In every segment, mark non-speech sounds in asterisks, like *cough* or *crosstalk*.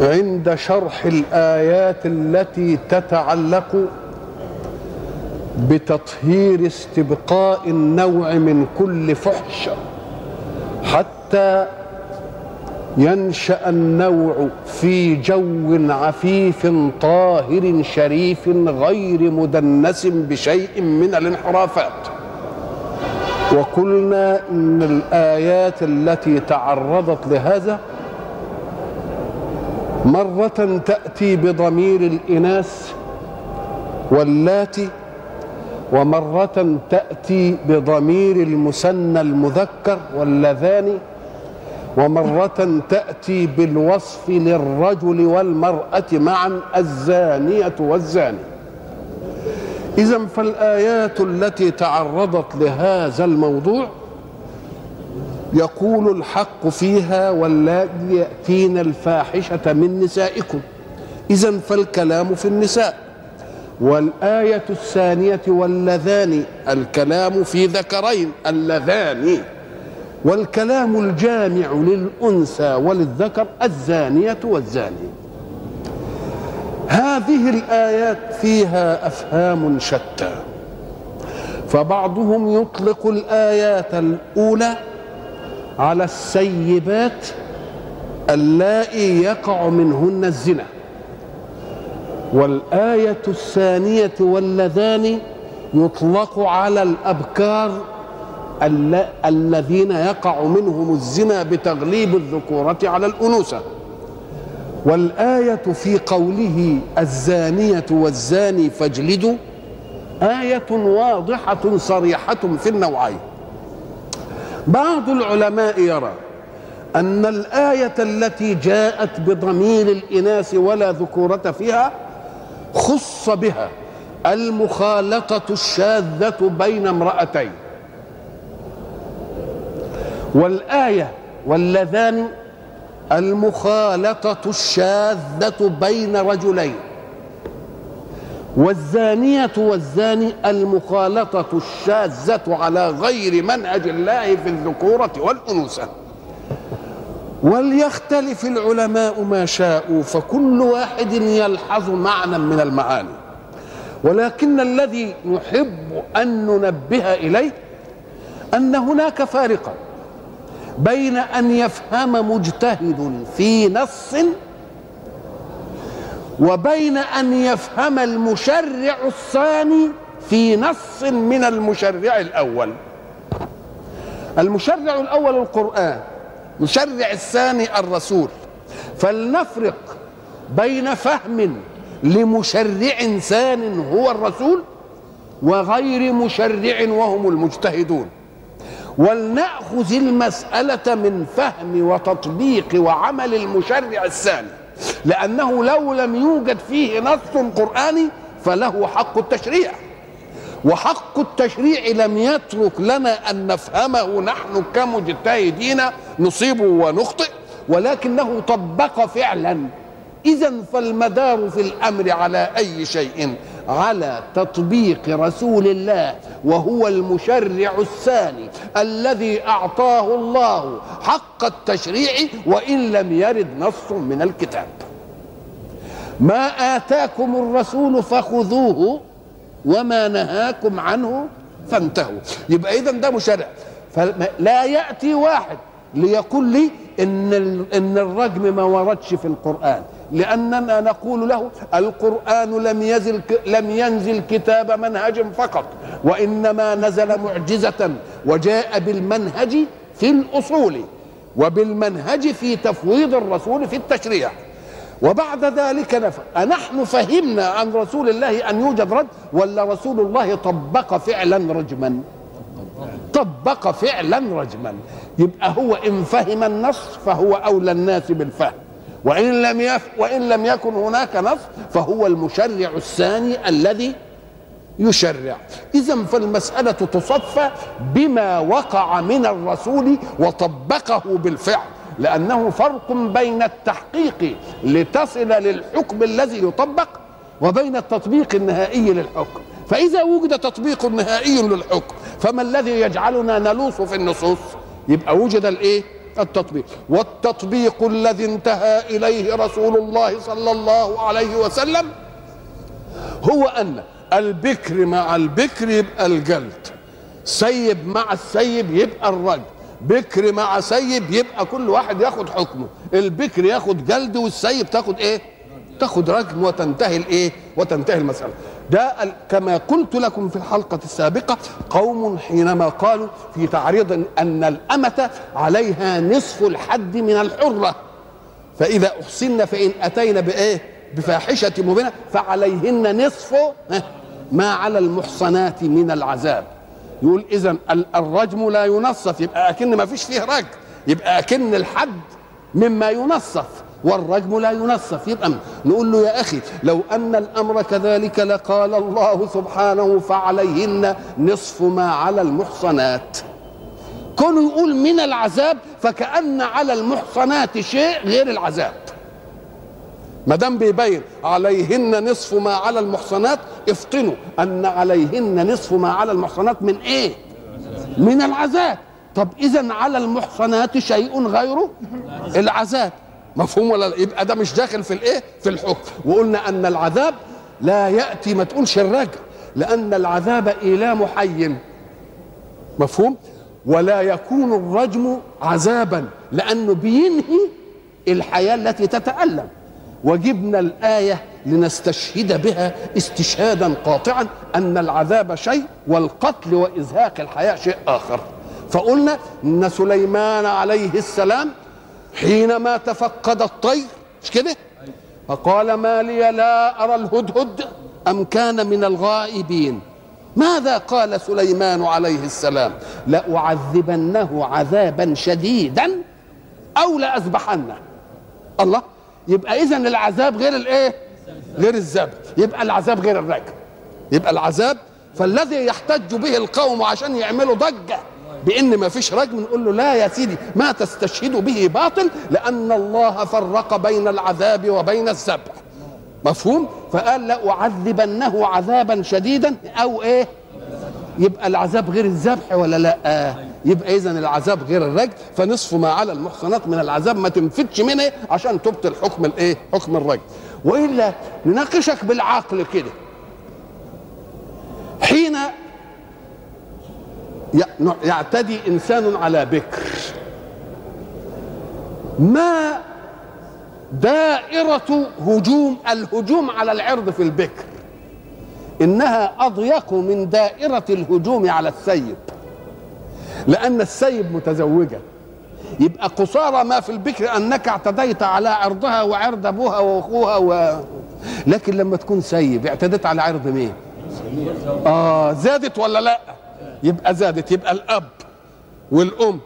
عند شرح الآيات التي تتعلق بتطهير استبقاء النوع من كل فحش حتى ينشأ النوع في جو عفيف طاهر شريف غير مدنس بشيء من الانحرافات. وقلنا إن الآيات التي تعرضت لهذا مرة تأتي بضمير الإناث واللاتي ومرة تأتي بضمير المثنى المذكر واللذان ومرة تأتي بالوصف للرجل والمرأة معا الزانية والزاني. إذا فالآيات التي تعرضت لهذا الموضوع يقول الحق فيها واللاتي يأتين الفاحشة من نسائكم. إذا فالكلام في النساء. والآية الثانية واللذان الكلام في ذكرين اللذان. والكلام الجامع للأنثى وللذكر الزانية والزاني. هذه الآيات فيها أفهام شتى. فبعضهم يطلق الآيات الأولى على السيبات اللائي يقع منهن الزنا. والآية الثانية واللذان يطلق على الأبكار الذين يقع منهم الزنا بتغليب الذكورة على الأنوثة. والآية في قوله الزانية والزاني فاجلدوا آية واضحة صريحة في النوعين. بعض العلماء يرى أن الآية التي جاءت بضمير الإناث ولا ذكورة فيها خص بها المخالطة الشاذة بين امرأتين. والآية واللذان المخالطة الشاذة بين رجلين. والزانية والزاني المخالطة الشاذة على غير منهج الله في الذكورة والأنوثة. وليختلف العلماء ما شاءوا فكل واحد يلحظ معنى من المعاني. ولكن الذي نحب أن ننبه إليه أن هناك فارقا بين أن يفهم مجتهد في نص وبين أن يفهم المشرع الثاني في نص من المشرع الأول. المشرع الأول القرآن مشرع الثاني الرسول. فلنفرق بين فهم لمشرع ثان هو الرسول وغير مشرع وهم المجتهدون. ولنأخذ المسألة من فهم وتطبيق وعمل المشرع الثاني. لأنه لو لم يوجد فيه نص قرآني فله حق التشريع. وحق التشريع لم يترك لنا أن نفهمه نحن كمجتهدين نصيب ونخطئ ولكنه طبق فعلا. اذا فالمدار في الأمر على أي شيء. على تطبيق رسول الله وهو المشرع الثاني الذي أعطاه الله حق التشريع وإن لم يرد نص من الكتاب. ما آتاكم الرسول فخذوه وما نهاكم عنه فانتهوا. يبقى اذا ده مشرع. فلا يأتي واحد ليقول لي إن إن الرجم ما وردش في القرآن. لأننا نقول له القرآن لم ينزل لم ينزل كتاب منهج فقط وإنما نزل معجزة وجاء بالمنهج في الأصول وبالمنهج في تفويض الرسول في التشريع. وبعد ذلك نفهم أنحن فهمنا عن رسول الله أن يوجد رد ولا رسول الله طبق فعلا رجما؟ طبق فعلا رجما. يبقى هو إن فهم النص فهو أولى الناس بالفهم. وإن لم يف وإن لم يكن هناك نص فهو المشرع الثاني الذي يشرع. إذا فالمسألة تصفى بما وقع من الرسول وطبقه بالفعل لأنه فرق بين التحقيق لتصل للحكم الذي يطبق وبين التطبيق النهائي للحكم. فإذا وجد تطبيق نهائي للحكم فما الذي يجعلنا نلوث في النصوص؟ يبقى وجد الإيه؟ التطبيق. والتطبيق الذي انتهى إليه رسول الله صلى الله عليه وسلم هو أن البكر مع البكر يبقى الجلد. سيب مع السيب يبقى الرجل. بكر مع سيب يبقى كل واحد ياخد حكمه. البكر ياخد جلد والسيب تاخد إيه؟ تاخد رجم وتنتهي الايه؟ وتنتهي المسألة. ده كما قلت لكم في الحلقة السابقة قوم حينما قالوا في تعريض أن الأمة عليها نصف الحد من الحرة. فإذا أحصن فإن اتينا بإيه؟ بفاحشة مبينة فعليهن نصف ما على المحصنات من العذاب. يقول اذا الرجم لا ينصف يبقى أكن ما فيش فيه رجم يبقى أكن الحد مما ينصف. والرجم لا ينصف يبقى نقول له يا أخي لو أن الأمر كذلك لقال الله سبحانه فعليهن نصف ما على المحصنات. كونه يقول من العذاب فكأن على المحصنات شيء غير العذاب. ما دام بيبين عليهن نصف ما على المحصنات افطنوا أن عليهن نصف ما على المحصنات من إيه؟ من العذاب. طب اذا على المحصنات شيء غير العذاب. مفهوم ولا لا؟ يبقى ده مش داخل في الايه؟ في الحكم. وقلنا أن العذاب لا يأتي ما تقولش الرجل لأن العذاب ايلام حي مفهوم؟ ولا يكون الرجم عذابا لأنه بينهي الحياة التي تتألم. وجبنا الآية لنستشهد بها استشهادا قاطعا أن العذاب شيء والقتل وإزهاق الحياة شيء آخر. فقلنا إن سليمان عليه السلام حينما تفقد الطير مش كده؟ فقال ما لي لا أرى الهدهد أم كان من الغائبين. ماذا قال سليمان عليه السلام؟ لأعذبنه عذابا شديدا أو لأذبحنه. الله يبقى إذن العذاب غير الإيه؟ غير الذبح. يبقى العذاب غير الرجم يبقى العذاب فالذي يحتج به القوم عشان يعملوا ضجة بإن ما فيش رجم نقول له لا يا سيدي ما تستشهد به باطل لأن الله فرق بين العذاب وبين الذبح مفهوم؟ فقال لأعذبنه عذابا شديدا أو إيه؟ يبقى العذاب غير الذبح ولا لا؟ آه. يبقى اذا العذاب غير الرجم فنصف ما على المحصنات من العذاب ما تنفتش منه عشان تبطل حكم الإيه؟ حكم الرجم وإلا نناقشك بالعقل كده. حين يعتدي إنسان على بكر. ما دائرة هجوم الهجوم على العرض في البكر؟ إنها أضيق من دائرة الهجوم على السيب. لأن السيب متزوجة. يبقى قصارى ما في البكر أنك اعتديت على عرضها وعرض أبوها وأخوها و... لكن لما تكون سيب اعتديت على عرض مين؟ آه زادت ولا لأ؟ يبقى زادت يبقى الأب والأم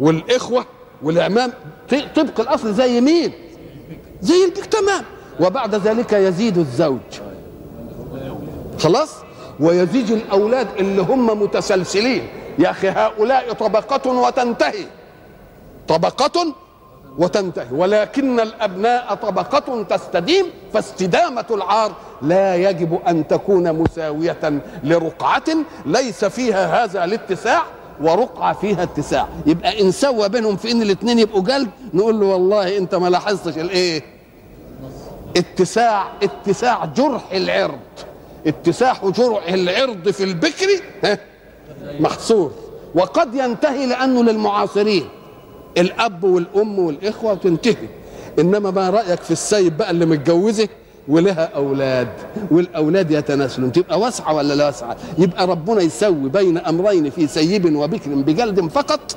والإخوة والاعمام طبق الأصل زي مين؟ زي البيك تمام. وبعد ذلك يزيد الزوج. خلاص؟ ويزيد الأولاد اللي هم متسلسلين. يا أخي هؤلاء طبقة وتنتهي. طبقة وتنتهي. ولكن الأبناء طبقة تستديم فاستدامة العار لا يجب أن تكون مساوية لرقعة ليس فيها هذا الاتساع ورقعة فيها اتساع. يبقى إن سوى بينهم في إن الاثنين يبقوا جلد نقول له والله أنت ما لاحظتش الإيه؟ اتساع اتساع جرح العرض. اتساع جرح العرض في البكر محصور وقد ينتهي لأنه للمعاصرين. الأب والأم والإخوة تنتهي. إنما ما رأيك في السيد بقى اللي متجوزه ولها أولاد والأولاد يتناسلون. تبقى واسعة ولا لا واسعة؟ يبقى ربنا يسوي بين أمرين في سيب وبكر بجلد فقط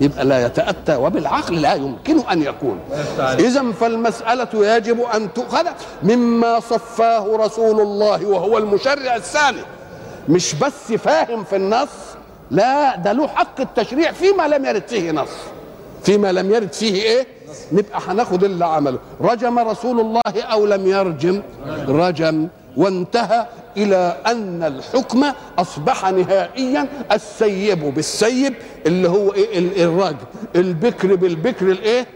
يبقى لا يتأتى وبالعقل لا يمكن أن يكون. اذا فالمسألة يجب أن تؤخذ مما صفاه رسول الله وهو المشرع الثاني. مش بس فاهم في النص لا ده له حق التشريع فيما لم يرد فيه نص. فيما لم يرد فيه إيه؟ نبقى هناخد اللي عمله. رجم رسول الله أو لم يرجم؟ رجم. وانتهى إلى أن الحكم أصبح نهائيا السيب بالسيب اللي هو إيه؟ ال- الرجم. البكر بالبكر الإيه؟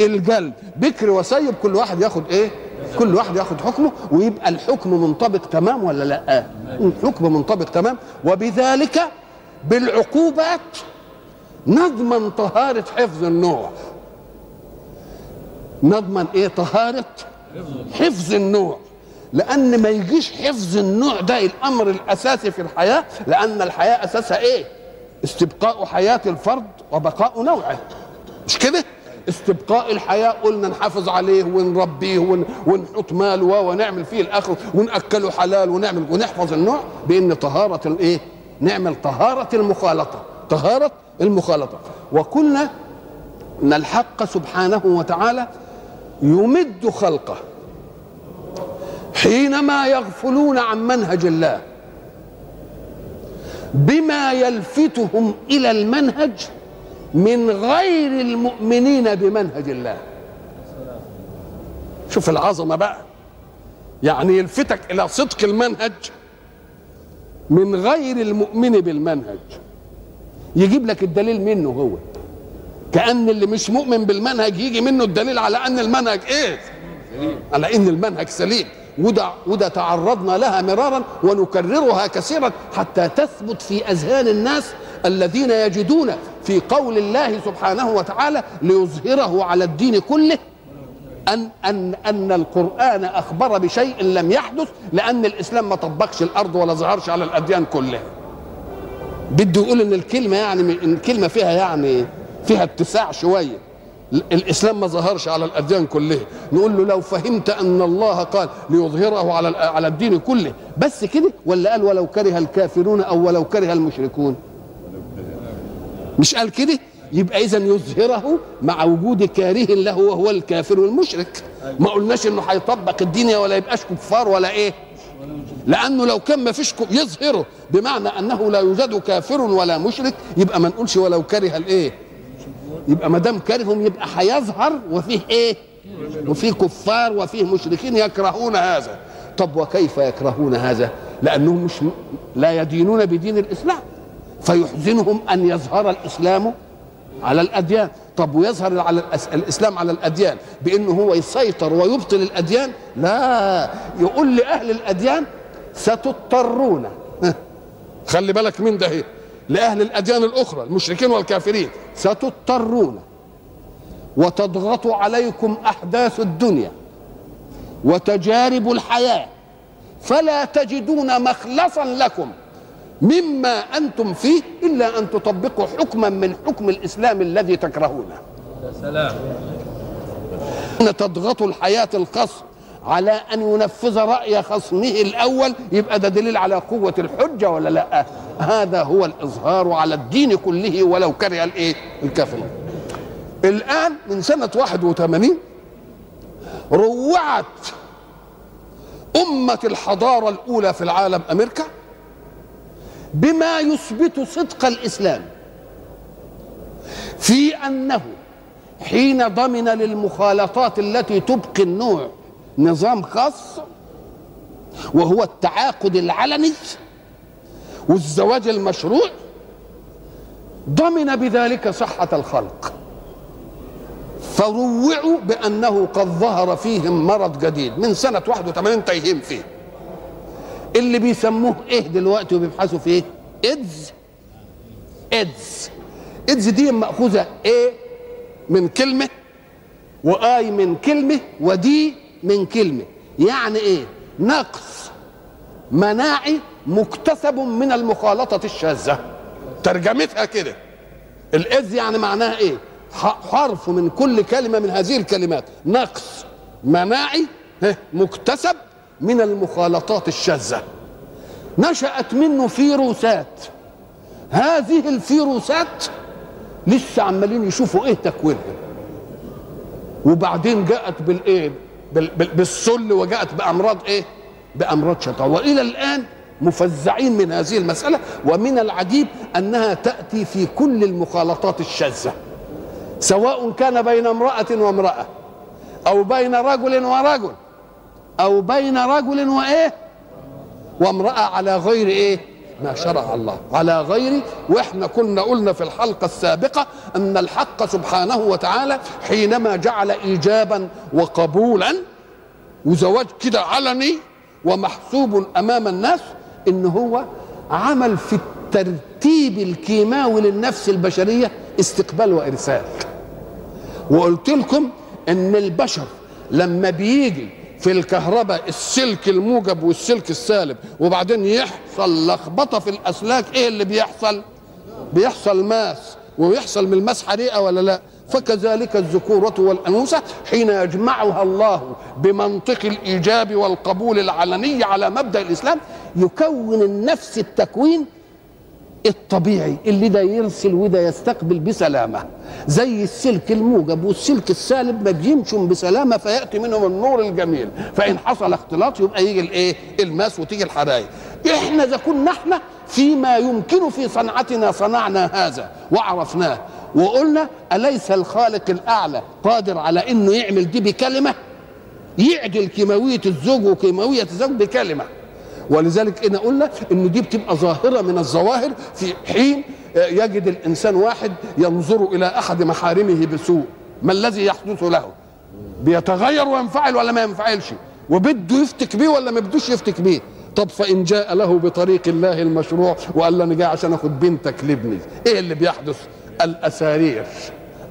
الجلد. بكر وسيب كل واحد ياخد إيه؟ كل واحد ياخد حكمه ويبقى الحكم منطبق تمام ولا لأ؟ الحكم منطبق تمام. وبذلك بالعقوبات نضمن طهارة حفظ النوع نضمن إيه طهارة؟ حفظ النوع لأن ما يجيش حفظ النوع ده الأمر الأساسي في الحياة لأن الحياة أساسها إيه؟ استبقاء حياة الفرد وبقاء نوعه. مش كده؟ استبقاء الحياة قلنا نحافظ عليه ونربيه ون- ونحط ماله و- ونعمل فيه الآخر ونأكله حلال ونعمل ونحفظ النوع بإن طهارة الايه نعمل طهارة المخالطة. طهارة المخالطة. وقلنا إن الحق سبحانه وتعالى يمد خلقه حينما يغفلون عن منهج الله. بما يلفتهم إلى المنهج من غير المؤمنين بمنهج الله. شوف العظمة بقى. يعني يلفتك إلى صدق المنهج من غير المؤمن بالمنهج. يجيب لك الدليل منه هو كأن اللي مش مؤمن بالمنهج يجي منه الدليل على أن المنهج إيه؟ على أن المنهج سليم وده وده تعرضنا لها مرارا ونكررها كثيرا حتى تثبت في أذهان الناس الذين يجدون في قول الله سبحانه وتعالى ليظهره على الدين كله أن أن أن القرآن أخبر بشيء لم يحدث لأن الإسلام ما طبقش الأرض ولا ظهرش على الأديان كلها. بده يقول إن الكلمة يعني إن الكلمة فيها يعني فيها اتساع شوية ال- الإسلام ما ظهرش على الاديان كلها. نقول له لو فهمت أن الله قال ليظهره على على الدين كله بس كده؟ ولا قال ولو كره الكافرون أو ولو كره المشركون؟ مش قال كده؟ يبقى اذا يظهره مع وجود كاره له وهو الكافر والمشرك. ما قلناش إنه هيطبق الدين ولا يبقاش كفار ولا إيه؟ لأنه لو كان ما فيش يظهره بمعنى أنه لا يوجد كافر ولا مشرك يبقى ما نقولش ولو كره الإيه؟ يبقى ما دام كرههم يبقى هيظهر وفيه إيه؟ وفيه كفار وفيه مشركين يكرهون هذا. طب وكيف يكرهون هذا؟ لأنهم مش لا يدينون بدين الإسلام. فيحزنهم أن يظهر الإسلام على الأديان. طب ويظهر على. الإسلام على الأديان؟ بأنه هو يسيطر ويبطل الأديان؟ لا. يقول لأهل الأديان ستضطرون. *laughs* خلي بالك من ده. هي. لأهل الأديان الأخرى المشركين والكافرين ستضطرون. وتضغط عليكم أحداث الدنيا وتجارب الحياة. فلا تجدون مخلصا لكم مما أنتم فيه إلا أن تطبقوا حكما من حكم الإسلام الذي تكرهونه. سلام. إن تضغطوا الحياة الخصم على أن ينفذ رأي خصمه الأول. يبقى ده دليل على قوة الحجة ولا لأ؟ هذا هو الإظهار على الدين كله ولو كره الإيه؟ الكافرون. الآن من سنة 81 روعت أمة الحضارة الأولى في العالم أمريكا بما يثبت صدق الإسلام في أنه حين ضمن للمخالطات التي تبقي النوع نظام خاص وهو التعاقد العلني والزواج المشروع ضمن بذلك صحة الخلق. فروعوا بأنه قد ظهر فيهم مرض جديد من سنة 81 تايهين فيه. اللي بيسموه إيه دلوقتي وبيبحثوا فيه؟ إيدز. إيدز. إيدز دي مأخوذة إيه؟ من كلمة وآي من كلمة ودي من كلمة. يعني إيه؟ نقص مناعي مكتسب من المخالطة الشاذة. ترجمتها كده. الإذ يعني معناها إيه؟ ح- حرف من كل كلمة من هذه الكلمات. نقص مناعي ها، مكتسب من المخالطات الشاذة. نشأت منه فيروسات. هذه الفيروسات لسه عمالين يشوفوا إيه تكوينها. وبعدين جاءت بالإيه؟ بال- بال- بالسل وجاءت بأمراض إيه؟ بأمراض شيطان. وإلى الآن مفزعين من هذه المسألة ومن العجيب أنها تأتي في كل المخالطات الشاذة سواء كان بين امرأة وامرأة أو بين رجل ورجل أو بين رجل وإيه؟ وامرأة على غير إيه؟ ما شرع الله. على غير وإحنا كنا قلنا في الحلقة السابقة أن الحق سبحانه وتعالى حينما جعل إيجابا وقبولا وزواج كده علني ومحسوب أمام الناس إن هو عمل في الترتيب الكيماوي للنفس البشرية استقبال وإرسال. وقلت لكم إن البشر لما بيجي في الكهرباء السلك الموجب والسلك السالب وبعدين يحصل لخبطة في الأسلاك. إيه اللي بيحصل؟ بيحصل ماس. ويحصل من الماس حريقة ولا لا؟ فكذلك الذكورة والأنوثة حين يجمعها الله بمنطق الإيجاب والقبول العلني على مبدأ الإسلام يكون النفس التكوين الطبيعي اللي ده يرسل وده يستقبل بسلامة. زي السلك الموجب والسلك السالب ما بيمشوا بسلامة فيأتي منهم النور الجميل. فإن حصل اختلاط يبقى يجي الإيه؟ الماس وتيجي الحرايق إحنا إذا كنا إحنا فيما يمكن في صنعتنا صنعنا هذا وعرفناه وقلنا أليس الخالق الأعلى قادر على إنه يعمل دي بكلمة؟ يعدل كيماوية الزوج وكيماوية الزوج بكلمة. ولذلك انا قلنا إن دي بتبقى ظاهرة من الظواهر في حين يجد الإنسان واحد ينظر إلى أحد محارمه بسوء ما الذي يحدث له؟ بيتغير وينفعل ولا ما ينفعلش؟ وبده يفتك بيه ولا ما بدوش يفتك بيه؟ طب فإن جاء له بطريق الله المشروع وقال له أنا جاي عشان آخد بنتك لابني إيه اللي بيحدث؟ الأسارير.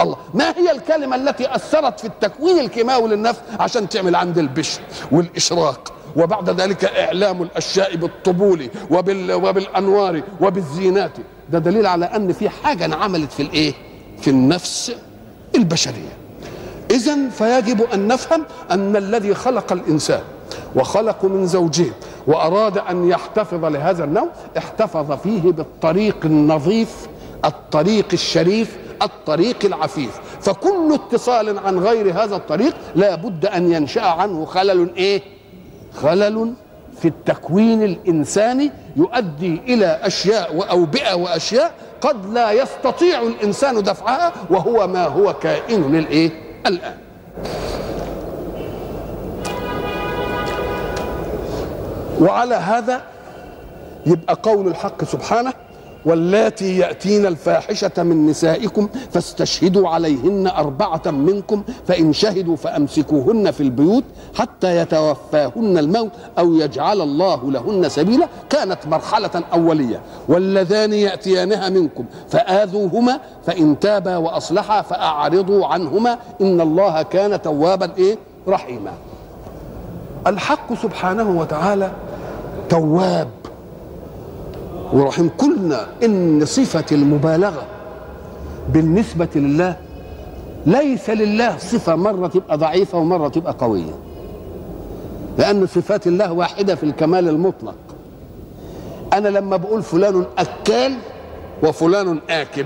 الله ما هي الكلمة التي أثرت في التكوين الكيماوي للنفس عشان تعمل عند البشر والإشراق؟ وبعد ذلك إعلام الأشياء بالطبول وبال وبالأنوار وبالزينات. ده دليل على أن في حاجة انعملت في الإيه؟ في النفس البشرية. إذا فيجب أن نفهم أن الذي خلق الإنسان وخلق من زوجين وأراد أن يحتفظ لهذا النوع احتفظ فيه بالطريق النظيف الطريق الشريف الطريق العفيف. فكل اتصال عن غير هذا الطريق لا بد أن ينشأ عنه خلل إيه؟ خلل في التكوين الإنساني يؤدي إلى أشياء وأوبئة وأشياء قد لا يستطيع الإنسان دفعها وهو ما هو كائن للإيه؟ الآن. وعلى هذا يبقى قول الحق سبحانه واللاتي يأتين الفاحشة من نسائكم فاستشهدوا عليهن أربعة منكم فإن شهدوا فأمسكوهن في البيوت حتى يتوفاهن الموت أو يجعل الله لهن سبيلا. كانت مرحلة أولية. واللذان يأتيانها منكم فآذوهما فإن تابا وأصلحا فأعرضوا عنهما. إن الله كان توابا إيه؟ رحيما. الحق سبحانه وتعالى تواب. ورحيم قلنا إن صفة المبالغة بالنسبة لله ليس لله صفة مرة تبقى ضعيفة ومرة تبقى قوية. لأن صفات الله واحدة في الكمال المطلق. أنا لما بقول فلان أكال وفلان آكل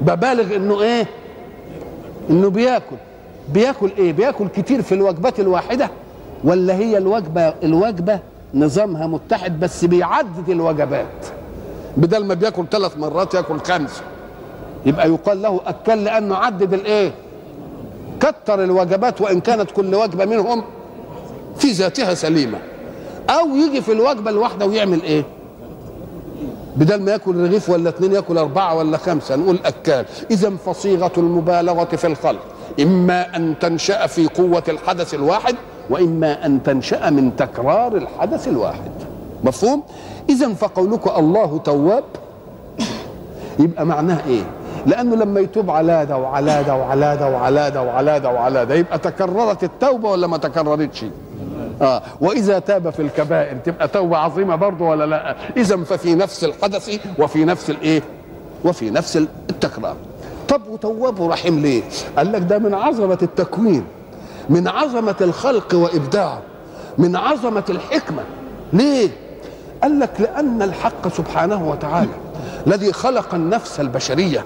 ببالغ إنه إيه؟ إنه بياكل. بياكل إيه؟ بياكل كتير في الوجبات الواحدة. ولا هي الوجبة الوجبة نظامها متحد بس بيعدد الوجبات. بدل ما بياكل ثلاث مرات ياكل خمسه يبقى يقال له أكل لأنه عدد الإيه؟ كتر الوجبات وإن كانت كل وجبة منهم في ذاتها سليمة. أو يجي في الوجبة الواحدة ويعمل إيه؟ بدل ما ياكل رغيف ولا اثنين ياكل أربعة ولا خمسة نقول اكال اذا فصيغة المبالغة في الخلق. إما أن تنشأ في قوة الحدث الواحد وإما أن تنشأ من تكرار الحدث الواحد. مفهوم؟ اذا فقولك الله تواب. يبقى معناه إيه؟ لأنه لما يتوب على ده وعلى ده وعلى ده وعلى ده وعلى ده وعلى ده يبقى تكررت التوبة ولا ما تكررتش؟ آه وإذا تاب في الكبائر تبقى توبة عظيمة برضه ولا لا؟ إذا ففي نفس الحدث وفي نفس الايه وفي نفس التكرار. طب وتواب رحيم ليه؟ قال لك ده من عظمة التكوين من عظمة الخلق وإبداعه من عظمة الحكمة. ليه؟ قال لك لأن الحق سبحانه وتعالى الذي خلق النفس البشرية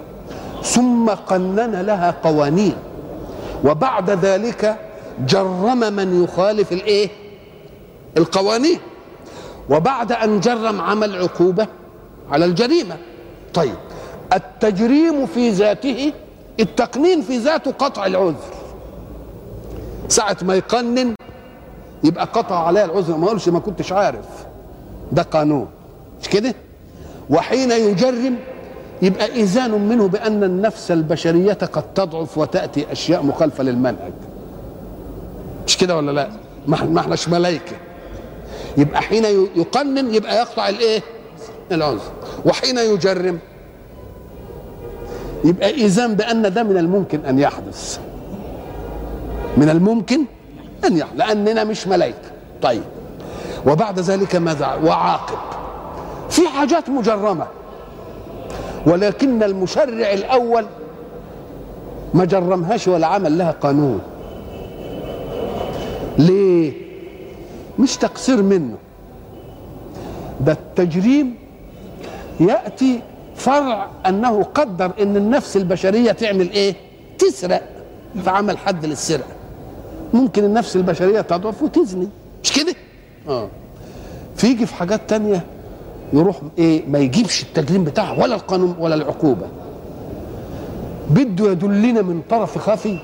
ثم قنن لها قوانين وبعد ذلك جرم من يخالف الإيه؟ القوانين وبعد أن جرم عمل عقوبة على الجريمة. طيب التجريم في ذاته التقنين في ذاته قطع العذر. ساعة ما يقنن يبقى قطع عليه العذر. ما قالش ما كنتش عارف. ده قانون. مش كده؟ وحين يجرم يبقى إذان منه بأن النفس البشرية قد تضعف وتأتي أشياء مخالفة للمنهج. مش كده ولا لا؟ ما احناش ملائكة. يبقى حين يقنن يبقى يقطع الإيه؟ العذر وحين يجرم يبقى إذان بأن ده من الممكن أن يحدث. من الممكن أن يحدث لأننا مش ملائكة. طيب. وبعد ذلك ماذا؟ وعاقب. في حاجات مجرمة. ولكن المشرع الأول ما جرمهاش ولا عمل لها قانون. ليه؟ مش تقصير منه. ده التجريم يأتي فرع أنه قدر أن النفس البشرية تعمل إيه؟ تسرق. فعمل حد للسرقة. ممكن النفس البشرية تضعف وتزني. مش كده؟ آه. فيجي في حاجات تانية يروح إيه ما يجيبش التجريم بتاعه ولا القانون ولا العقوبة. بده يدلنا من طرف خفي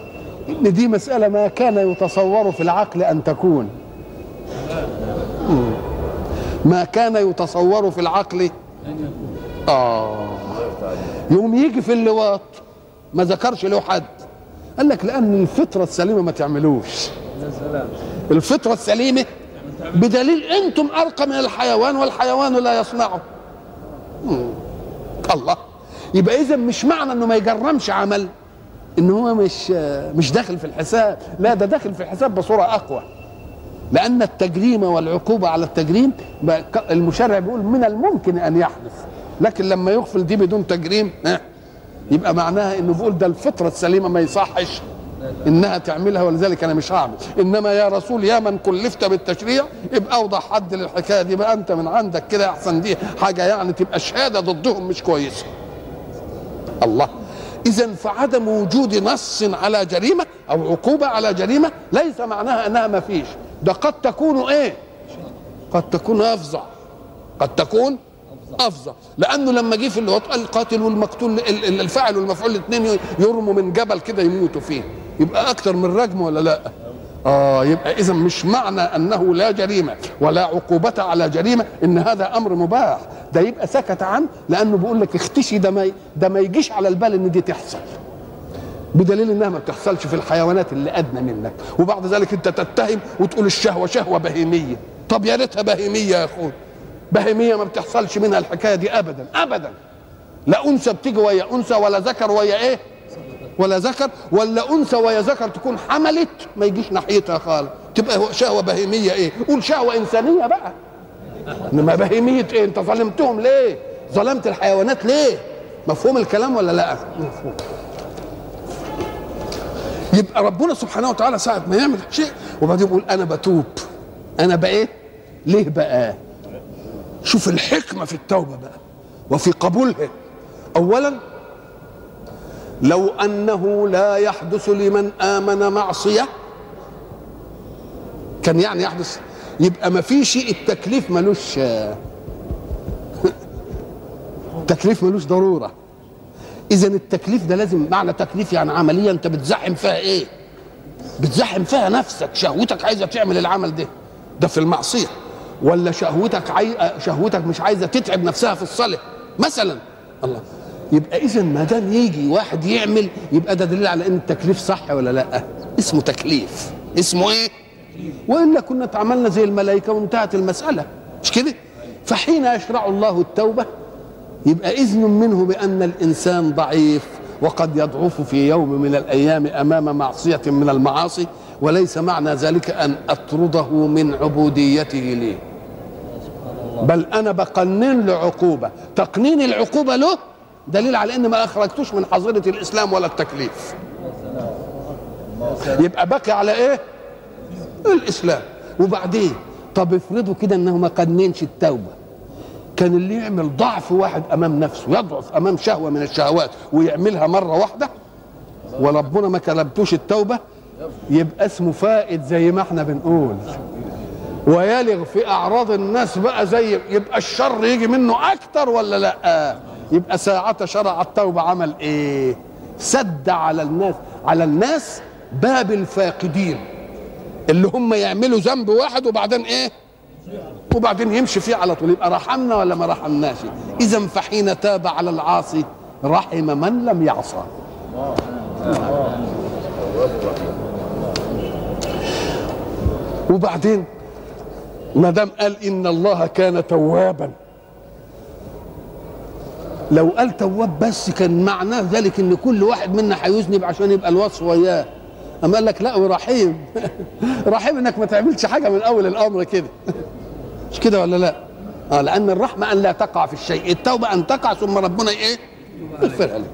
إن دي مسألة ما كان يتصور في العقل أن تكون. ما كان يتصور في العقل. آه. يوم يجي في اللواط ما ذكرش له حد. قال لك لأن الفطرة السليمة ما تعملوش. الفطرة السليمة بدليل أنتم ارقى من الحيوان والحيوان لا يصنعه. الله. يبقى إذا مش معنى إنه ما يجرمش عمل. ان هو مش مش داخل في الحساب. لا ده داخل في الحساب بصورة أقوى. لأن التجريم والعقوبة على التجريم المشرع بيقول من الممكن أن يحدث. لكن لما يغفل دي بدون تجريم يبقى معناها إنه بيقول ده الفطرة السليمة ما يصحش. إنها تعملها ولذلك أنا مش هعمل إنما يا رسول يا من كلفت بالتشريع يبقى أوضح حد للحكاية دي بقى. أنت من عندك كده احسن دي حاجة يعني تبقى شهادة ضدهم مش كويسة. الله. إذا فعدم وجود نص على جريمة أو عقوبة على جريمة ليس معناها أنها ما فيش. ده قد تكون إيه؟ قد تكون أفظع. قد تكون أفظع. لأنه لما جه في الوطء القاتل والمقتول الفاعل والمفعول الاثنين يرموا من جبل كده يموتوا فيه. يبقى أكتر من رجم ولا لأ؟ آه يبقى اذا مش معنى أنه لا جريمة ولا عقوبة على جريمة إن هذا أمر مباح. ده يبقى سكت عنه لأنه بيقول لك اختشي ده ما ده ما يجيش على البال إن دي تحصل. بدليل إنها ما بتحصلش في الحيوانات اللي أدنى منك. وبعد ذلك أنت تتهم وتقول الشهوة شهوة بهيمية. طب يا ريتها بهيمية يا أخوي. بهيمية ما بتحصلش منها الحكاية دي ابدا ابدا. لا أنثى بتيجي ويا أنثى ولا ذكر ويا إيه؟ ولا ذكر. ولا أنثى ويا ذكر تكون حملت ما يجيش ناحيتها خالص. تبقى شهوة بهيمية إيه؟ قول شهوة إنسانية بقى. إنما بهيمية إيه؟ أنت ظلمتهم ليه؟ ظلمت الحيوانات ليه؟ مفهوم الكلام ولا لا؟ مفهوم يبقى ربنا سبحانه وتعالى ساعة ما يعمل شيء وبعدين يقول أنا بتوب. أنا بقى ليه بقى؟ شوف الحكمة في التوبة بقى وفي قبولها. أولا لو أنه لا يحدث لمن آمن معصية كان يعني يحدث يبقى ما فيش التكليف ملوش *laughs* التكليف ملوش ضرورة. اذا التكليف ده لازم معنى تكليف يعني عملية أنت بتزحم فيها إيه؟ بتزحم فيها نفسك شهوتك عايزة تعمل العمل ده ده في المعصية. ولا شهوتك عاي... شهوتك مش عايزة تتعب نفسها في الصلاة مثلا. الله. يبقى اذا ما دام يجي واحد يعمل يبقى ده دليل على إن التكليف صح ولا لأ. اسمه تكليف. اسمه إيه؟ والا كنا اتعاملنا زي الملائكة وانتهت المسألة. مش كده؟ فحين يشرع الله التوبة يبقى إذن منه بأن الإنسان ضعيف وقد يضعف في يوم من الأيام أمام معصية من المعاصي وليس معنى ذلك أن أطرده من عبوديته لي بل أنا بقنن له عقوبة. تقنين العقوبة له دليل على أن ما أخرجتوش من حظيرة الإسلام ولا التكليف. يبقى بقي على إيه؟ الإسلام. وبعدين؟ طب افرضوا كده أنه ما قننش التوبة. كان اللي يعمل ضعف واحد أمام نفسه يضعف أمام شهوة من الشهوات ويعملها مرة واحدة وربنا ما كلمتوش التوبة يبقى اسمه فائد زي ما إحنا بنقول. ويلغ في أعراض الناس بقى زي يبقى الشر يجي منه أكتر ولا لأ؟ يبقى ساعة شرع التوبة عمل إيه؟ سد على الناس. على الناس باب الفاقدين. اللي هم يعملوا ذنب واحد وبعدين إيه؟ وبعدين يمشي فيه على طول. يبقى رحمنا ولا ما رحمناش؟ اذا فحين تاب على العاصي رحم من لم يعصى. وبعدين ما دام قال إن الله كان توابا. لو قال تواب بس كان معناه ذلك إن كل واحد منا هيذنب عشان يبقى الوصف وياه. أما قال لك لا ورحيم *laughs* رحيم. إنك ما تعملش حاجة من أول الأمر كده. *laughs* مش كده ولا لا؟ آه لأن الرحمة أن لا تقع في الشيء. التوبة أن تقع ثم ربنا إيه؟ يغفرها لك.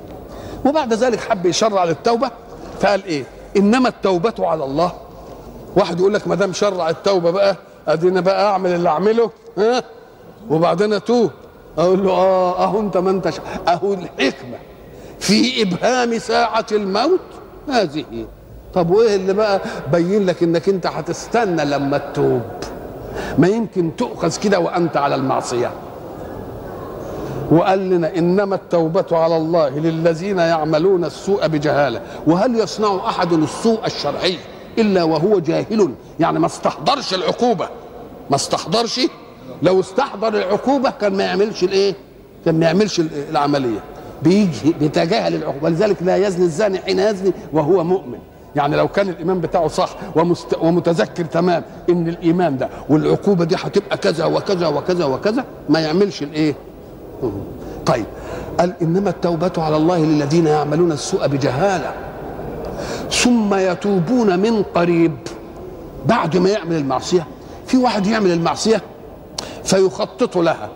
وبعد ذلك حب يشرع للتوبة. فقال إيه؟ إنما التوبة على الله. واحد يقول لك ما دام شرع التوبة بقى أدينا بقى أعمل اللي أعمله ها؟ وبعدين اتوب أقول له آه أهو أنت ما أنتش أهو الحكمة. في إبهام ساعة الموت؟ هذه. طب وإيه اللي بقى؟ بين لك إنك أنت هتستنى لما تتوب. ما يمكن تؤخذ كده وأنت على المعصية. وقال لنا إنما التوبة على الله للذين يعملون السوء بجهالة. وهل يصنع أحد السوء الشرعي؟ إلا وهو جاهل. يعني ما استحضرش العقوبة. ما استحضرش. لو استحضر العقوبة كان ما يعملش الإيه؟ كان ما يعملش العملية. بيجي بيتجاهل العقوبة. لذلك لا يزني الزاني حين يزني وهو مؤمن. يعني لو كان الإيمان بتاعه صح ومست... ومتذكر تمام إن الإيمان ده والعقوبة دي هتبقى كذا وكذا وكذا وكذا ما يعملش الإيه؟ طيب. قال إنما التوبة على الله للذين يعملون السوء بجهالة. ثم يتوبون من قريب. بعد ما يعمل المعصية في واحد يعمل المعصية فيخطط لها.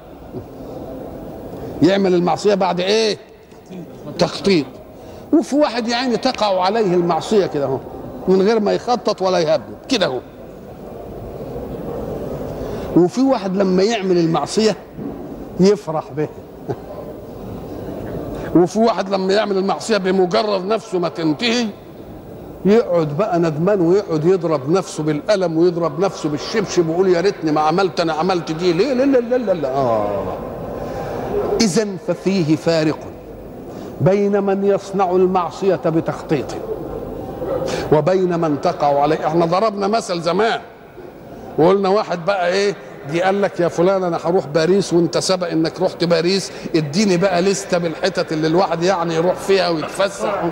يعمل المعصية بعد إيه؟ تخطيط. وفي واحد يعني تقع عليه المعصية كده أهو من غير ما يخطط ولا يهبب كده أهو. وفي واحد لما يعمل المعصية يفرح به. *laughs* وفي واحد لما يعمل المعصية بمجرد نفسه ما تنتهي يقعد بقى ندمان ويقعد يضرب نفسه بالقلم ويضرب نفسه بالشبشب ويقول يا ريتني ما عملت أنا عملت دي. ليه لا لا لا لا. آه. اذا ففيه فارق بين من يصنع المعصية بتخطيط وبين من تقع عليه. إحنا ضربنا مثل زمان. وقلنا واحد بقى إيه دي قال لك يا فلان أنا هروح باريس وأنت سبق إنك رحت باريس اديني بقى لستة بالحتت اللي الواحد يعني يروح فيها ويتفسح.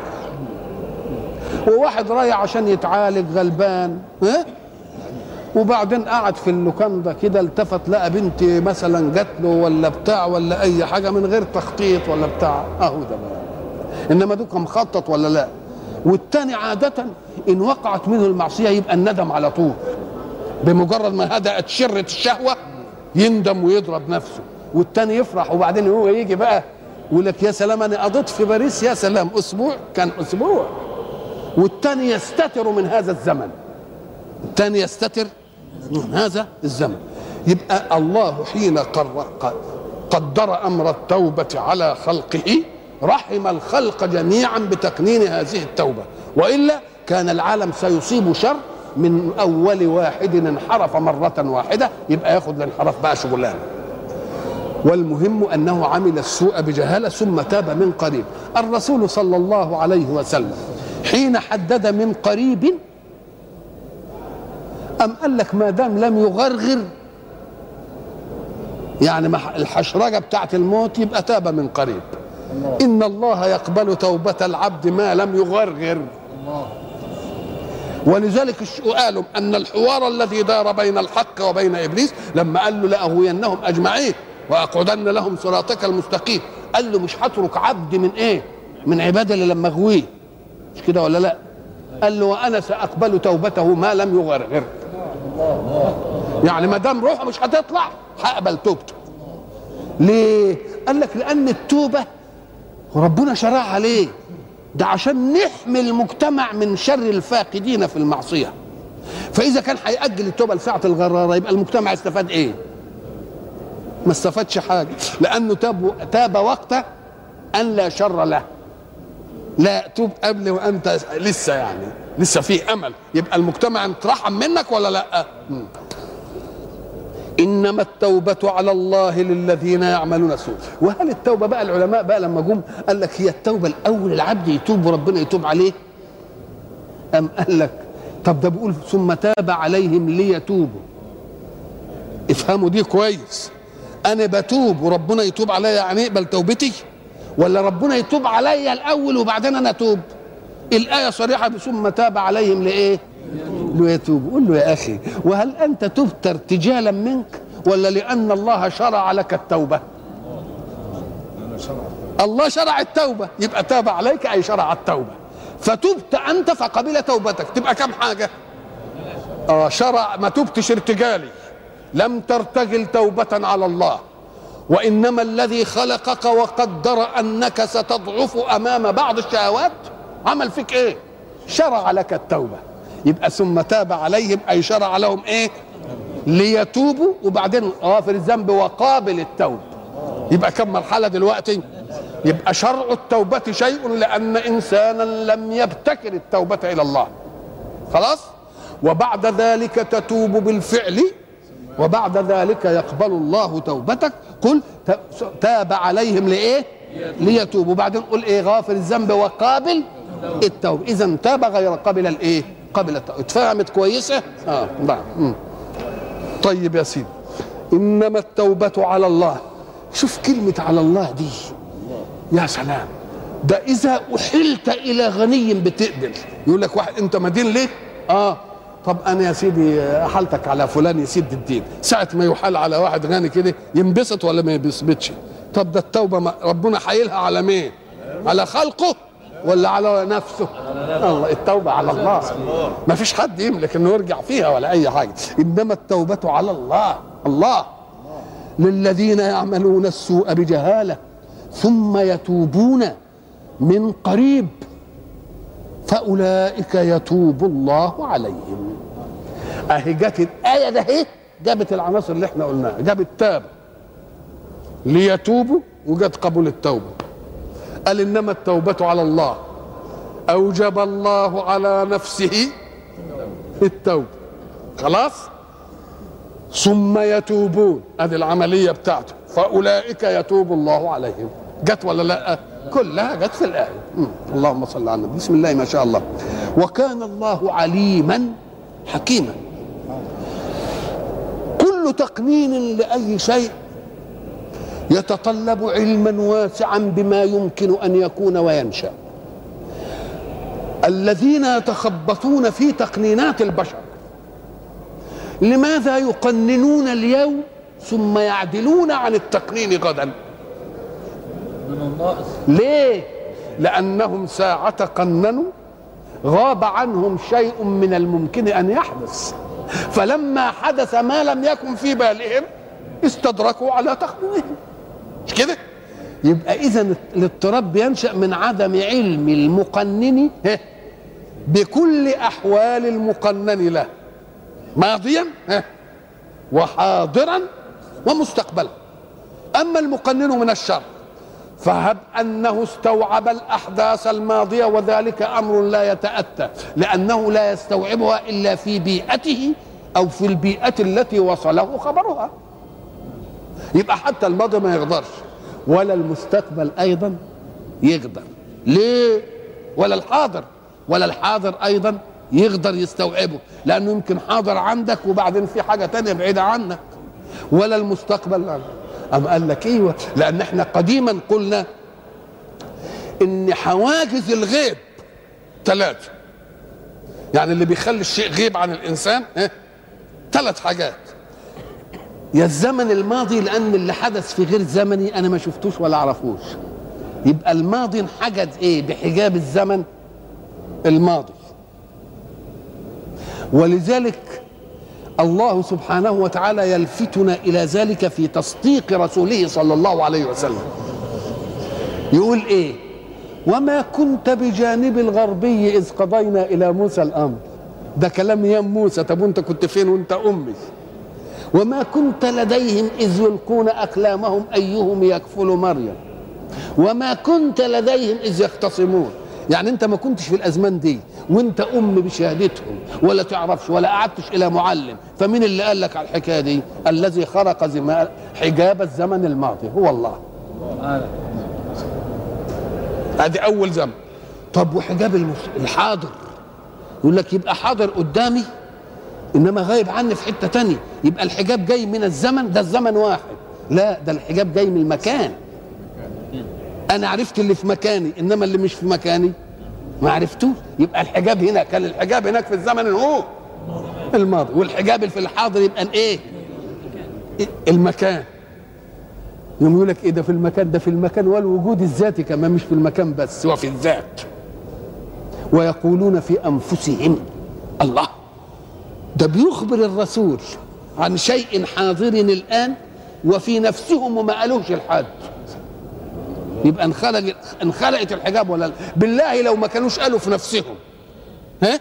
وواحد رايح عشان يتعالج غلبان ها؟ وبعدين قعد في اللوكاندا كده التفت لقى بنت مثلا جات له ولا بتاع ولا أي حاجة من غير تخطيط ولا بتاع. أهو ده إنما دوك مخطط ولا لا؟ والتاني عادة إن وقعت منه المعصية يبقى الندم على طول. بمجرد ما هدأت شرة الشهوة يندم ويضرب نفسه. والتاني يفرح وبعدين هو يجي بقى يقول لك يا سلام أنا قضيت في باريس يا سلام أسبوع كان أسبوع. والتاني يستتر من هذا الزمن. التاني يستتر من هذا الزمن. يبقى الله حين قدر أمر التوبة على خلقه رحم الخلق جميعا بتقنين هذه التوبة. وإلا كان العالم سيصيب شر من أول واحد انحرف مرة واحدة يبقى ياخد الانحراف بقى شغلانة. والمهم أنه عمل السوء بجهالة ثم تاب من قريب. الرسول صلى الله عليه وسلم حين حدد من قريب أم قال لك ما دام لم يغرغر؟ يعني الحشرجة بتاعت الموت يبقى تاب من قريب. الله. إن الله يقبل توبة العبد ما لم يغرغر. ولذلك قالوا أن الحوار الذي دار بين الحق وبين إبليس لما قال له لأغوينهم أجمعين وأقعدن لهم صراطك المستقيم. قال له مش هترك عبد من إيه؟ من عبادة اللي لما أغويه. مش كده ولا لا؟ قال له وأنا سأقبل توبته ما لم يغرغر. يعني ما دام روحه مش هتطلع هقبل توبته. ليه؟ قال لك لأن التوبة ربنا شرعها ليه؟ ده عشان نحمي المجتمع من شر الفاقدين في المعصية. فإذا كان هيأجل التوبة لساعة الغرارة يبقى المجتمع استفاد إيه؟ ما استفادش حاجة. لأنه تاب تاب وقت أن لا شر له. لا توب قبل وأنت لسه يعني لسه في أمل. يبقى المجتمع اترحم منك ولا لأ؟ إنما التوبة على الله للذين يعملون السوء. وهل التوبة بقى العلماء بقى لما جم قال لك هي التوبة الأول العبد يتوب وربنا يتوب عليه؟ أم قال لك طب ده بيقول ثم تاب عليهم ليتوبوا. افهموا دي كويس. أنا بتوب وربنا يتوب عليا يعني يقبل توبتي. ولا ربنا يتوب عليا الأول وبعدين أنا أتوب؟ الآية صريحة ثم تاب عليهم لإيه؟ ليتوب قول له يا أخي وهل أنت تبت ارتجالا منك ولا لأن الله شرع لك التوبة؟ الله شرع التوبة. يبقى تاب عليك أي شرع التوبة. فتبت أنت فقبل توبتك. تبقى كم حاجة؟ آه شرع. ما تبتش ارتجالي. لم ترتجل توبة على الله. وإنما الذي خلقك وقدر أنك ستضعف أمام بعض الشهوات؟ عمل فيك إيه؟ شرع لك التوبة. يبقى ثم تاب عليهم أي شرع لهم إيه؟ ليتوبوا وبعدين غافر الذنب وقابل التوب يبقى كم مرحلة دلوقتي؟ يبقى شرع التوبة شيء لأن إنسانا لم يبتكر التوبة إلى الله. خلاص؟ وبعد ذلك تتوب بالفعل وبعد ذلك يقبل الله توبتك. قل تاب عليهم لإيه؟ ليتوبوا. بعدين قل إيه؟ غافر الذنب وقابل التوبة. اذا تاب غير قبل الإيه؟ قبل التوبة. اتفهمت كويسه آه نعم. طيب يا سيدي إنما التوبة على الله. شوف كلمة على الله دي. يا سلام. ده إذا أحلت إلى غني بتقبل. يقول لك واحد أنت مدين ليه؟ آه. طب أنا يا سيدي أحالتك على فلان يسد الدين. ساعة ما يحال على واحد غني كده ينبسط ولا ما ينبسطش. طب ده التوبة ما ربنا حايلها على مين؟ على خلقه ولا على نفسه؟ الله التوبة على الله. ما فيش حد يملك إنه يرجع فيها ولا أي حاجة. إنما التوبة على الله. الله. للذين يعملون السوء بجهالة ثم يتوبون من قريب. فأولئك يتوب الله عليهم. أهي جت الآية ده اهي جابت العناصر اللي إحنا قلناها جابت تاب ليتوبوا وجت قبول التوبة. قال إنما التوبة على الله. أوجب الله على نفسه التوبة. خلاص؟ ثم يتوبون. ادي العملية بتاعته. فأولئك يتوب الله عليهم. جت ولا لأ؟ كلها جت في الآية. اللهم صل على النبي. بسم الله ما شاء الله. وكان الله عليما حكيما. كل تقنين لأي شيء يتطلب علما واسعا بما يمكن أن يكون وينشأ. الذين يتخبطون في تقنينات البشر. لماذا يقننون اليوم ثم يعدلون عن التقنين غدا؟ ليه؟ لأنهم ساعة قننوا غاب عنهم شيء من الممكن أن يحدث. فلما حدث ما لم يكن في بالهم استدركوا على تقنينهم مش كده؟ يبقى إذا الاضطراب بينشأ من عدم علم المقنن بكل أحوال المقنن له. ماضيا وحاضرا ومستقبلا. أما المقنن من الشر فهب أنه استوعب الأحداث الماضية وذلك أمر لا يتأتى لأنه لا يستوعبها إلا في بيئته أو في البيئة التي وصله خبرها. يبقى حتى الماضي ما يقدرش ولا المستقبل أيضا يقدر. ليه؟ ولا الحاضر ولا الحاضر أيضا يقدر يستوعبه لأنه يمكن حاضر عندك وبعدين في حاجة تانية بعيدة عنك. ولا المستقبل أم قال لك إيوه؟ لأن إحنا قديما قلنا إن حواجز الغيب ثلاثة. يعني اللي بيخلي الشيء غيب عن الإنسان ها؟ ثلاث حاجات. يا الزمن الماضي لأن اللي حدث في غير زمني أنا ما شفتوش ولا أعرفوش. يبقى الماضي انحجز إيه؟ بحجاب الزمن الماضي. ولذلك الله سبحانه وتعالى يلفتنا إلى ذلك في تصديق رسوله صلى الله عليه وسلم. يقول إيه؟ وما كنت بجانب الغربي إذ قضينا إلى موسى الأمر. ده كلام يا موسى. طب وأنت كنت فين وأنت أمي؟ وما كنت لديهم إذ يلقون أقلامهم أيهم يكفل مريم. وما كنت لديهم إذ يختصمون. يعني أنت ما كنتش في الأزمان دي. وانت أم بشهادتهم ولا تعرفش ولا قعدتش إلى معلم. فمين اللي قال لك على الحكاية دي؟ الذي خرق حجاب الزمن الماضي هو الله. ادي أول زمن. طب وحجاب الحاضر؟ يقول لك يبقى حاضر قدامي إنما غايب عني في حتة تانية. يبقى الحجاب جاي من الزمن ده الزمن واحد. لا ده الحجاب جاي من المكان. أنا عرفت اللي في مكاني إنما اللي مش في مكاني ما عرفتوش يبقى الحجاب هنا. كان الحجاب هناك في الزمن هو الماضي والحجاب في الحاضر يبقى إيه المكان. يوم يقول لك إيه ده في المكان؟ ده في المكان والوجود الذاتي كمان مش في المكان بس وفي الذات. ويقولون في أنفسهم الله. ده بيخبر الرسول عن شيء حاضر الآن وفي نفسهم وما قالوش لحد يبقى انخلق انخلقت الحجاب ولا لا؟ بالله لو ما كانوش قالوا في نفسهم. ها؟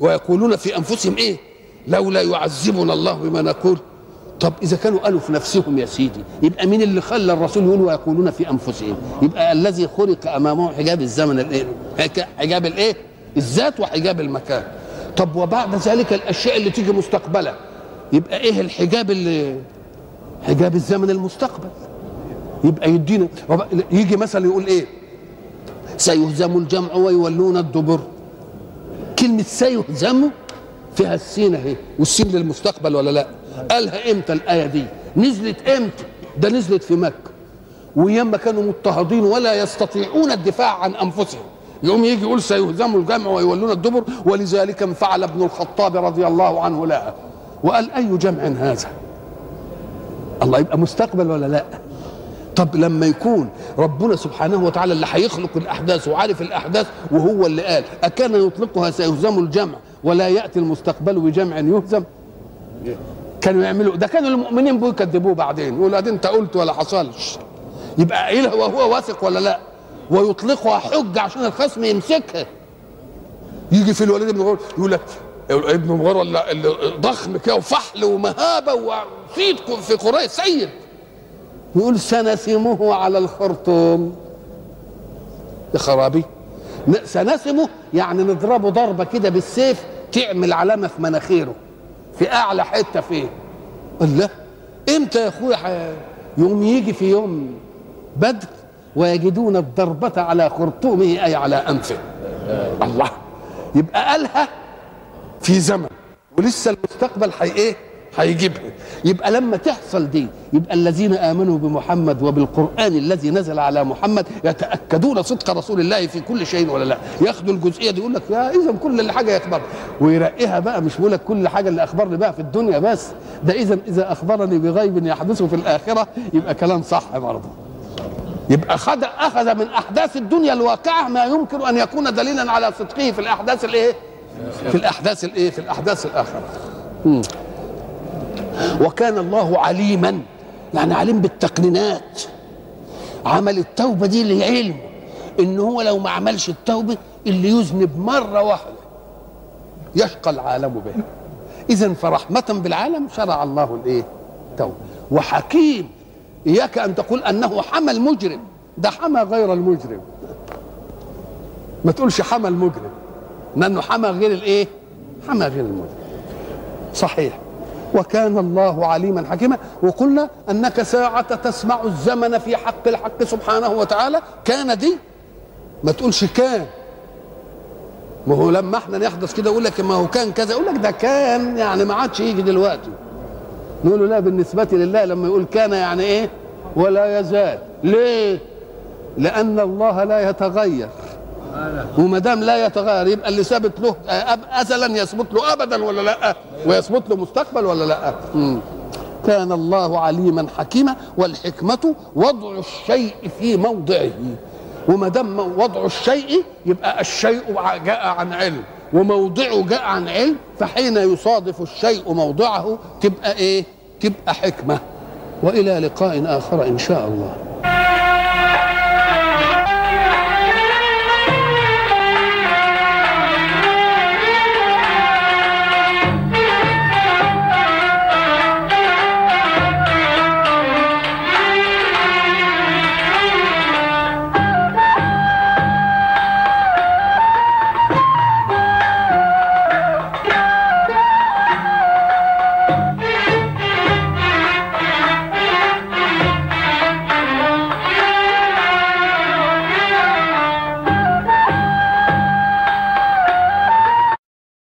ويقولون في أنفسهم إيه؟ لولا يعذبنا الله بما نقول. طب إذا كانوا قالوا في نفسهم يا سيدي يبقى مين اللي خلى الرسول يقول ويقولون في أنفسهم؟ يبقى الذي خلق أمامه حجاب الزمن الايه حجاب الايه الذات وحجاب المكان. طب وبعد ذلك الأشياء اللي تيجي مستقبلا يبقى إيه الحجاب اللي حجاب الزمن المستقبل؟ يبقى يدينا يجي مثلا يقول إيه؟ سيهزم الجمع ويولون الدبر. كلمة سيهزم فيها السين أهي والسين للمستقبل ولا لا؟ قالها إمتى الآية دي؟ نزلت إمتى؟ ده نزلت في مكة. وياما كانوا مضطهدين ولا يستطيعون الدفاع عن أنفسهم. يقوم يجي يقول سيهزم الجمع ويولون الدبر ولذلك انفعل ابن الخطاب رضي الله عنه لها. وقال أي جمع هذا؟ الله يبقى مستقبل ولا لا؟ طب لما يكون ربنا سبحانه وتعالى اللي هيخلق الأحداث وعارف الأحداث وهو اللي قال أكان يطلقها سيهزم الجمع ولا يأتي المستقبل بجمع يهزم؟ كانوا يعملوا ده كانوا المؤمنين بيه يكذبوه بعدين يقول أدي أنت قلت ولا حصلش. يبقى قايلها وهو واثق ولا لا؟ ويطلقها حجة عشان الخصم يمسكها. يجي في الوليد بن مغير يقول لك ابن مغير اللي ضخم كده وفحل ومهابة وصيد في قريش سيد. يقول سنسمه على الخرطوم. يا خرابي. سنسمه يعني نضربه ضربة كده بالسيف تعمل علامة في مناخيره. في أعلى حتة فيه. الله. إمتى يا أخويا يوم يجي في يوم بدر ويجدون الضربة على خرطومه أي على أنفه. الله. يبقى قالها في زمن. ولسه المستقبل حي إيه؟ هيجيبها يبقى لما تحصل دي يبقى الذين آمنوا بمحمد وبالقرآن الذي نزل على محمد يتأكدون صدق رسول الله في كل شيء ولا لا. ياخدوا الجزئية دي يقول لك يا اذا كل اللي حاجة يخبر. ويرقيها بقى مش بيقول لك كل حاجة اللي أخبرني بقى في الدنيا بس. ده اذا إذا أخبرني بغيب يحدث في الآخرة يبقى كلام صح برضه. يبقى خد أخذ من أحداث الدنيا الواقعة ما يمكن أن يكون دليلا على صدقه في الأحداث الإيه؟ في الأحداث الإيه؟ في الأحداث الآخرة. وكان الله عليما يعني عليم بالتقنينات. عمل التوبة دي لعلم إن هو لو ما عملش التوبة اللي يذنب مرة واحدة يشقى العالم بها اذا فرحمة بالعالم شرع الله الإيه؟ التوبة. وحكيم إياك أن تقول أنه حمى المجرم. ده حمى غير المجرم. ما تقولش حمى المجرم لأنه حمى غير الإيه؟ حمى غير المجرم. صحيح. وكان الله عليما حكيما. وقلنا أنك ساعة تسمع الزمن في حق الحق سبحانه وتعالى. كان دي ما تقولش كان. ما هو لما إحنا نحدث كده يقول لك ما هو كان كذا. يقول لك ده كان يعني ما عادش يجي دلوقتي. نقول له لا بالنسبة لله لما يقول كان يعني إيه؟ ولا يزال. ليه؟ لأن الله لا يتغير. وما دام لا يتغير يبقى اللي ثابت له أب- ازلا يثبت له ابدا ولا لأ؟ ويثبت له مستقبل ولا لأ. كان الله عليما حكيما والحكمة وضع الشيء في موضعه. وما دام وضع الشيء يبقى الشيء جاء عن علم. وموضعه جاء عن علم فحين يصادف الشيء موضعه تبقى إيه؟ تبقى حكمة. وإلى لقاء آخر إن شاء الله.